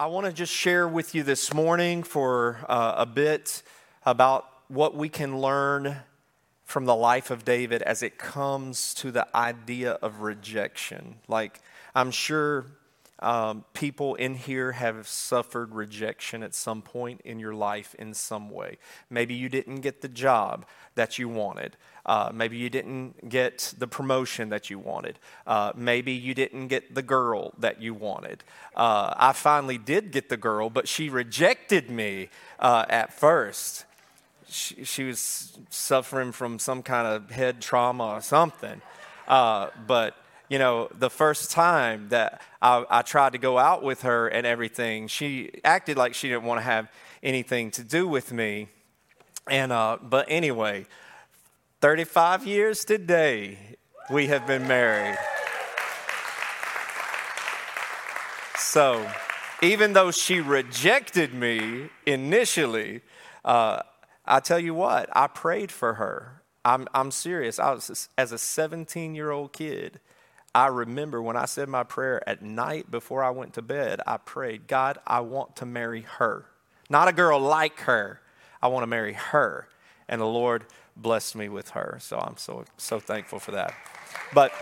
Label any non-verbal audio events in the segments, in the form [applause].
I want to just share with you this morning for uh, a bit about what we can learn from the life of David as it comes to the idea of rejection. Like, I'm sure um, people in here have suffered rejection at some point in your life in some way. Maybe you didn't get the job that you wanted. Uh, maybe you didn't get the promotion that you wanted. Uh, maybe you didn't get the girl that you wanted. Uh, I finally did get the girl, but she rejected me uh, at first. She, she, was suffering from some kind of head trauma or something. Uh, but you know, the first time that I, I, tried to go out with her and everything, she acted like she didn't want to have anything to do with me. And, uh, but anyway, 35 years today, we have been married. So, even though she rejected me initially, uh, I tell you what, I prayed for her. I'm, I'm serious. I was, as a 17 year old kid, I remember when I said my prayer at night before I went to bed, I prayed, God, I want to marry her. Not a girl like her. I want to marry her. And the Lord blessed me with her. So I'm so so thankful for that. But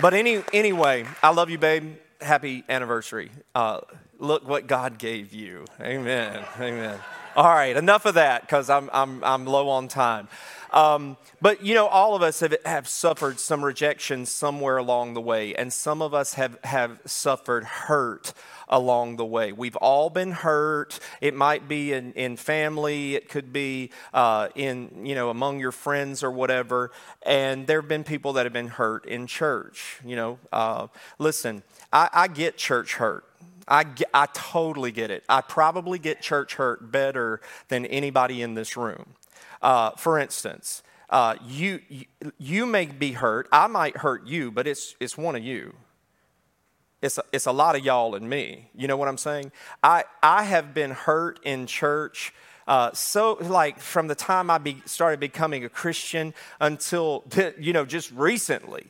but any anyway, I love you, babe. Happy anniversary. Uh, look what God gave you. Amen. Amen. All right, enough of that because I'm, I'm, I'm low on time. Um, but you know, all of us have, have suffered some rejection somewhere along the way, and some of us have, have suffered hurt along the way. We've all been hurt. It might be in, in family, it could be uh, in, you know, among your friends or whatever. And there have been people that have been hurt in church. You know, uh, listen, I, I get church hurt. I, I totally get it. I probably get church hurt better than anybody in this room. Uh, for instance, uh, you, you may be hurt. I might hurt you, but it's, it's one of you. It's a, it's a lot of y'all and me. You know what I'm saying? I, I have been hurt in church. Uh, so, like, from the time I be, started becoming a Christian until, [laughs] you know, just recently.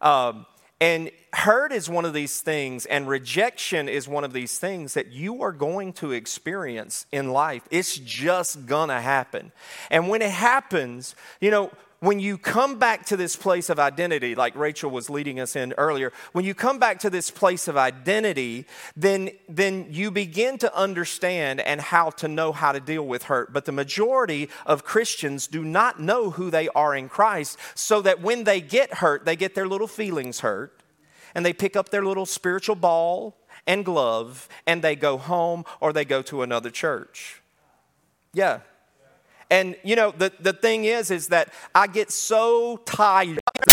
Um, and hurt is one of these things, and rejection is one of these things that you are going to experience in life. It's just gonna happen. And when it happens, you know, when you come back to this place of identity, like Rachel was leading us in earlier, when you come back to this place of identity, then, then you begin to understand and how to know how to deal with hurt. But the majority of Christians do not know who they are in Christ, so that when they get hurt, they get their little feelings hurt, and they pick up their little spiritual ball and glove, and they go home or they go to another church. Yeah, and you know, the, the thing is, is that I get so tired